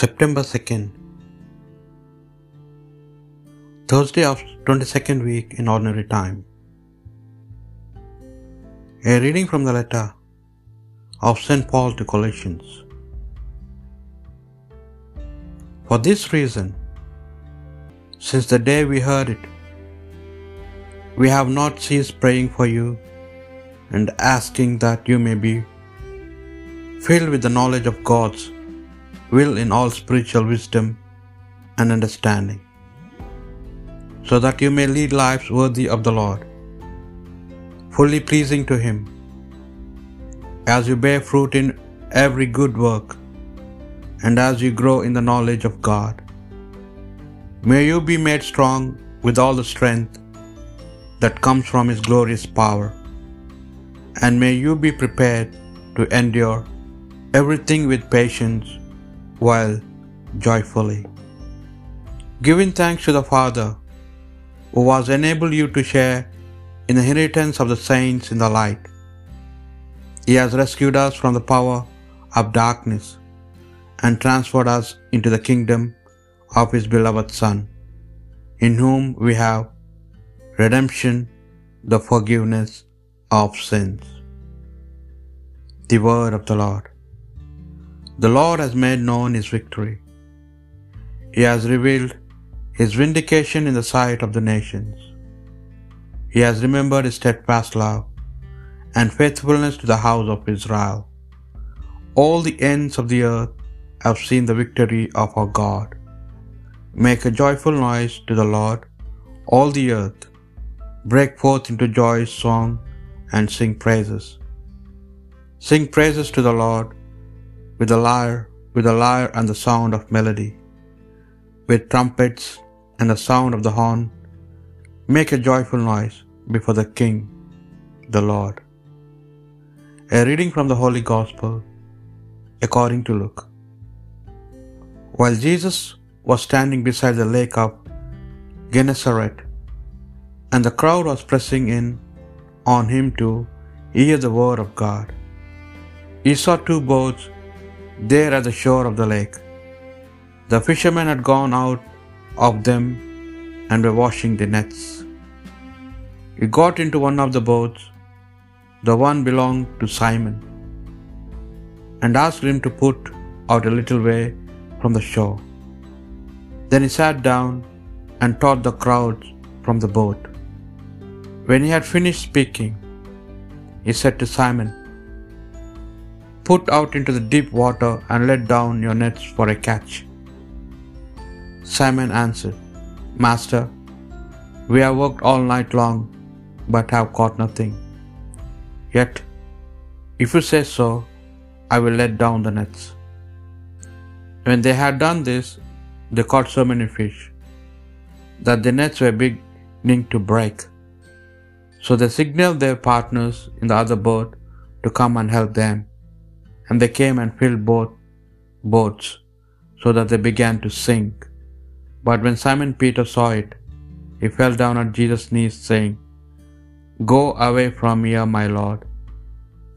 September 2nd, Thursday of 22nd week in Ordinary Time. A reading from the letter of St. Paul to Colossians. For this reason, since the day we heard it, we have not ceased praying for you and asking that you may be filled with the knowledge of God's will in all spiritual wisdom and understanding, so that you may lead lives worthy of the Lord, fully pleasing to Him, as you bear fruit in every good work, and as you grow in the knowledge of God. May you be made strong with all the strength that comes from His glorious power, and may you be prepared to endure everything with patience while joyfully giving thanks to the Father who has enabled you to share in the inheritance of the saints in the light. He has rescued us from the power of darkness and transferred us into the kingdom of His beloved Son, in whom we have redemption, the forgiveness of sins. The word of the Lord. The Lord has made known His victory. He has revealed His vindication in the sight of the nations. He has remembered His steadfast love and faithfulness to the house of Israel. All the ends of the earth have seen the victory of our God. Make a joyful noise to the Lord, all the earth. Break forth into joyous song and sing praises. Sing praises to the Lord with the lyre, with the lyre and the sound of melody, with trumpets and the sound of the horn. Make a joyful noise before the King, the Lord. A reading from the Holy Gospel according to Luke. While Jesus was standing beside the lake of Gennesaret, and the crowd was pressing in on him to hear the word of God, he saw two boats there at the shore of the lake. The fishermen had gone out of them and were washing their nets. He got into one of the boats, the one belonged to Simon, and asked him to put out a little way from the shore. Then he sat down and taught the crowds from the boat. When he had finished speaking, he said to Simon, Put out into the deep water and let down your nets for a catch. Simon answered, Master, we have worked all night long, but have caught nothing. Yet, if you say so, I will let down the nets. When they had done this, they caught so many fish that the nets were beginning to break. So they signaled their partners in the other boat to come and help them, and they came and filled both boats so that they began to sink. But when Simon Peter saw it, he fell down at Jesus' knees, saying, Go away from here, my Lord,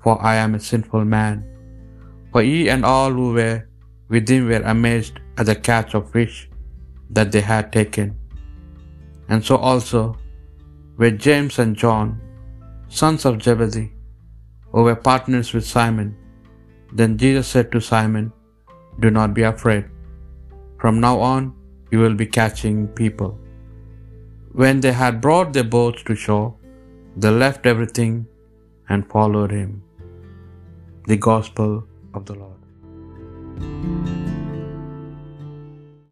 for I am a sinful man. For he and all who were with him were amazed at the catch of fish that they had taken. And so also were James and John, sons of Zebedee, who were partners with Simon. Then Jesus said to Simon, Do not be afraid. From now on, you will be catching people. When they had brought their boats to shore, they left everything and followed him. The Gospel of the Lord.